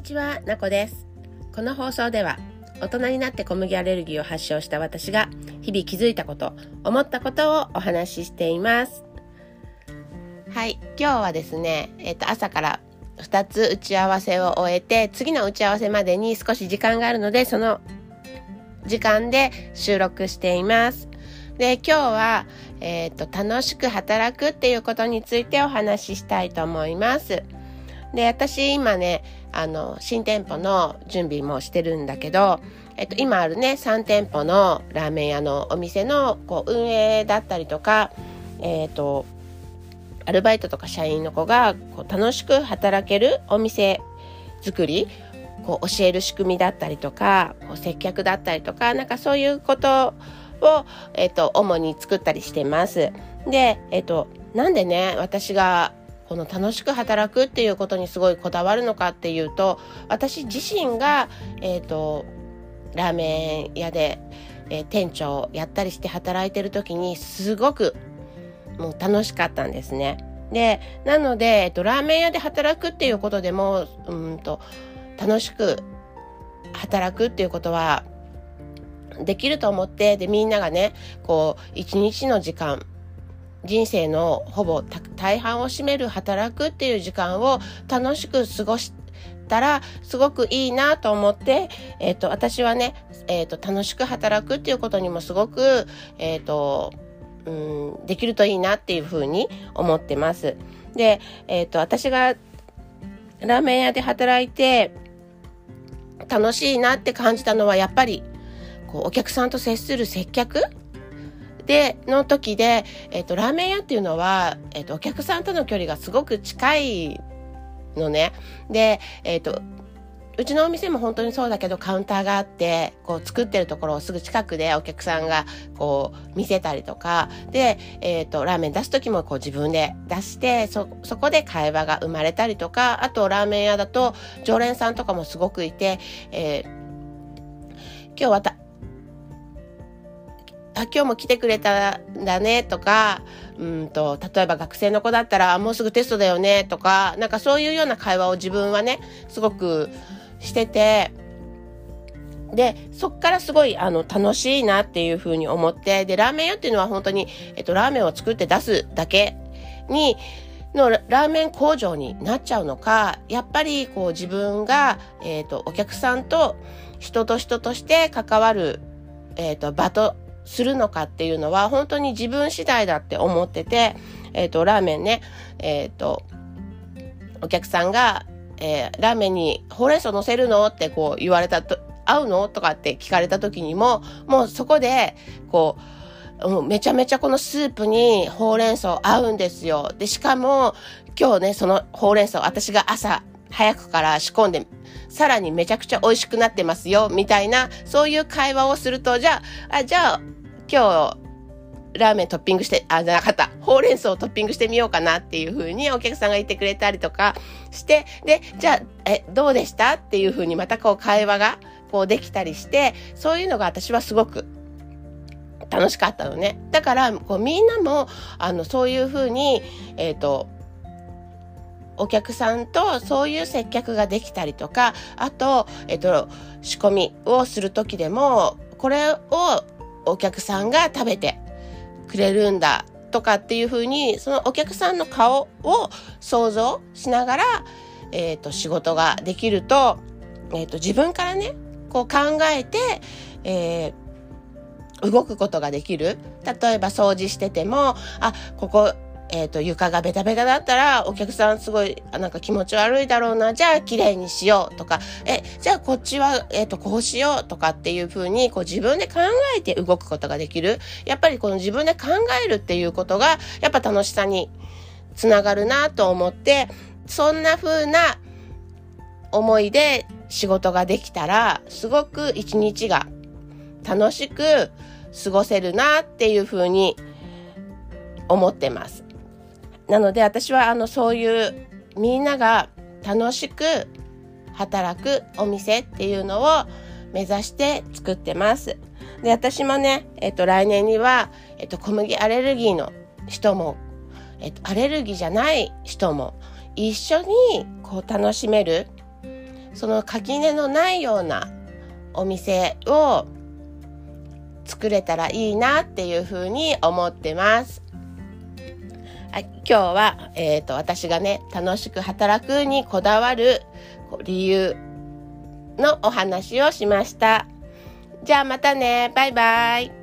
にちは、なこです。この放送では、大人になって小麦アレルギーを発症した私が、日々気づいたこと、思ったことをお話ししています。はい、今日はですね、えっ、と、朝から2つ打ち合わせを終えて、次の打ち合わせまでに少し時間があるので、その時間で収録しています。で、今日は、えっ、と、楽しく働くっていうことについてお話ししたいと思います。で、私今ね、あの、新店舗の準備もしてるんだけど、えっと、今あるね、3店舗のラーメン屋のお店のこう運営だったりとか、えっと、アルバイトとか社員の子がこう楽しく働けるお店作り、こう教える仕組みだったりとか、こう接客だったりとか、なんかそういうことを、えっと、主に作ったりしてます。で、えっと、なんでね、私がこの楽しく働くっていうことにすごいこだわるのかっていうと私自身が、えーと、ラーメン屋で、えー、店長やったりして働いてる時にすごくもう楽しかったんですね。でなので、えっと、ラーメン屋で働くっていうことでもうんと楽しく働くっていうことはできると思ってでみんながねこう一日の時間人生のほぼ大半を占める働くっていう時間を楽しく過ごしたらすごくいいなと思って、えっ、ー、と、私はね、えっ、ー、と、楽しく働くっていうことにもすごく、えっ、ー、と、うん、できるといいなっていうふうに思ってます。で、えっ、と、私がラーメン屋で働いて楽しいなって感じたのはやっぱりこうお客さんと接する接客で、の時で、えっ、と、ラーメン屋っていうのは、えっ、と、お客さんとの距離がすごく近いのね。で、えっ、と、うちのお店も本当にそうだけどカウンターがあって、こう作ってるところをすぐ近くでお客さんがこう見せたりとか、で、えっ、と、ラーメン出す時もこう自分で出して、そ、こで会話が生まれたりとか、あとラーメン屋だと常連さんとかもすごくいて、え今日は、あ今日も来てくれたんだねとか、うんと、例えば学生の子だったら、もうすぐテストだよねとか、なんかそういうような会話を自分はね、すごくしてて、で、そっからすごい、あの、楽しいなっていうふうに思って、で、ラーメン屋っていうのは本当に、えっと、ラーメンを作って出すだけに、のラーメン工場になっちゃうのか、やっぱりこう自分が、えっ、と、お客さんと人と人として関わる、えっ、と、場とするのかっていうのは本当に自分次第だって思ってて、えっ、ー、と、ラーメンね、えっ、ー、と、お客さんが、えー、ラーメンにほうれん草乗せるのってこう言われたと、合うのとかって聞かれた時にも、もうそこで、こう、めちゃめちゃこのスープにほうれん草合うんですよ。で、しかも、今日ね、そのほうれん草、私が朝早くから仕込んで、さらにめちゃくちゃ美味しくなってますよ、みたいな、そういう会話をすると、じゃあ、あ、じゃあ、今日、ラーメントッピングして、あ、じゃなかった。ほうれん草をトッピングしてみようかなっていう風にお客さんが言ってくれたりとかして、で、じゃあ、え、どうでしたっていう風にまたこう会話がこうできたりして、そういうのが私はすごく楽しかったのね。だから、こうみんなも、あの、そういう風に、えっ、ー、と、お客さんとそういう接客ができたりとか、あと、えっと、仕込みをする時でも、これをお客さんが食べてくれるんだとかっていうふうに、そのお客さんの顔を想像しながら、えっと、仕事ができると、えっと、自分からね、こう考えて、えー、動くことができる。例えば掃除してても、あ、ここ、えっ、ー、と、床がベタベタだったら、お客さんすごい、なんか気持ち悪いだろうな、じゃあ綺麗にしようとか、え、じゃあこっちは、えっ、ー、と、こうしようとかっていうふうに、こう自分で考えて動くことができる。やっぱりこの自分で考えるっていうことが、やっぱ楽しさにつながるなと思って、そんな風な思いで仕事ができたら、すごく一日が楽しく過ごせるなっていうふうに思ってます。なので私はあのそういうみんなが楽しく働くお店っていうのを目指して作ってます。で、私もね、えっと来年には、えっと小麦アレルギーの人も、えっとアレルギーじゃない人も一緒にこう楽しめるその垣根のないようなお店を作れたらいいなっていうふうに思ってます。はい、今日は、えっ、ー、と、私がね、楽しく働くにこだわる理由のお話をしました。じゃあまたね。バイバイ。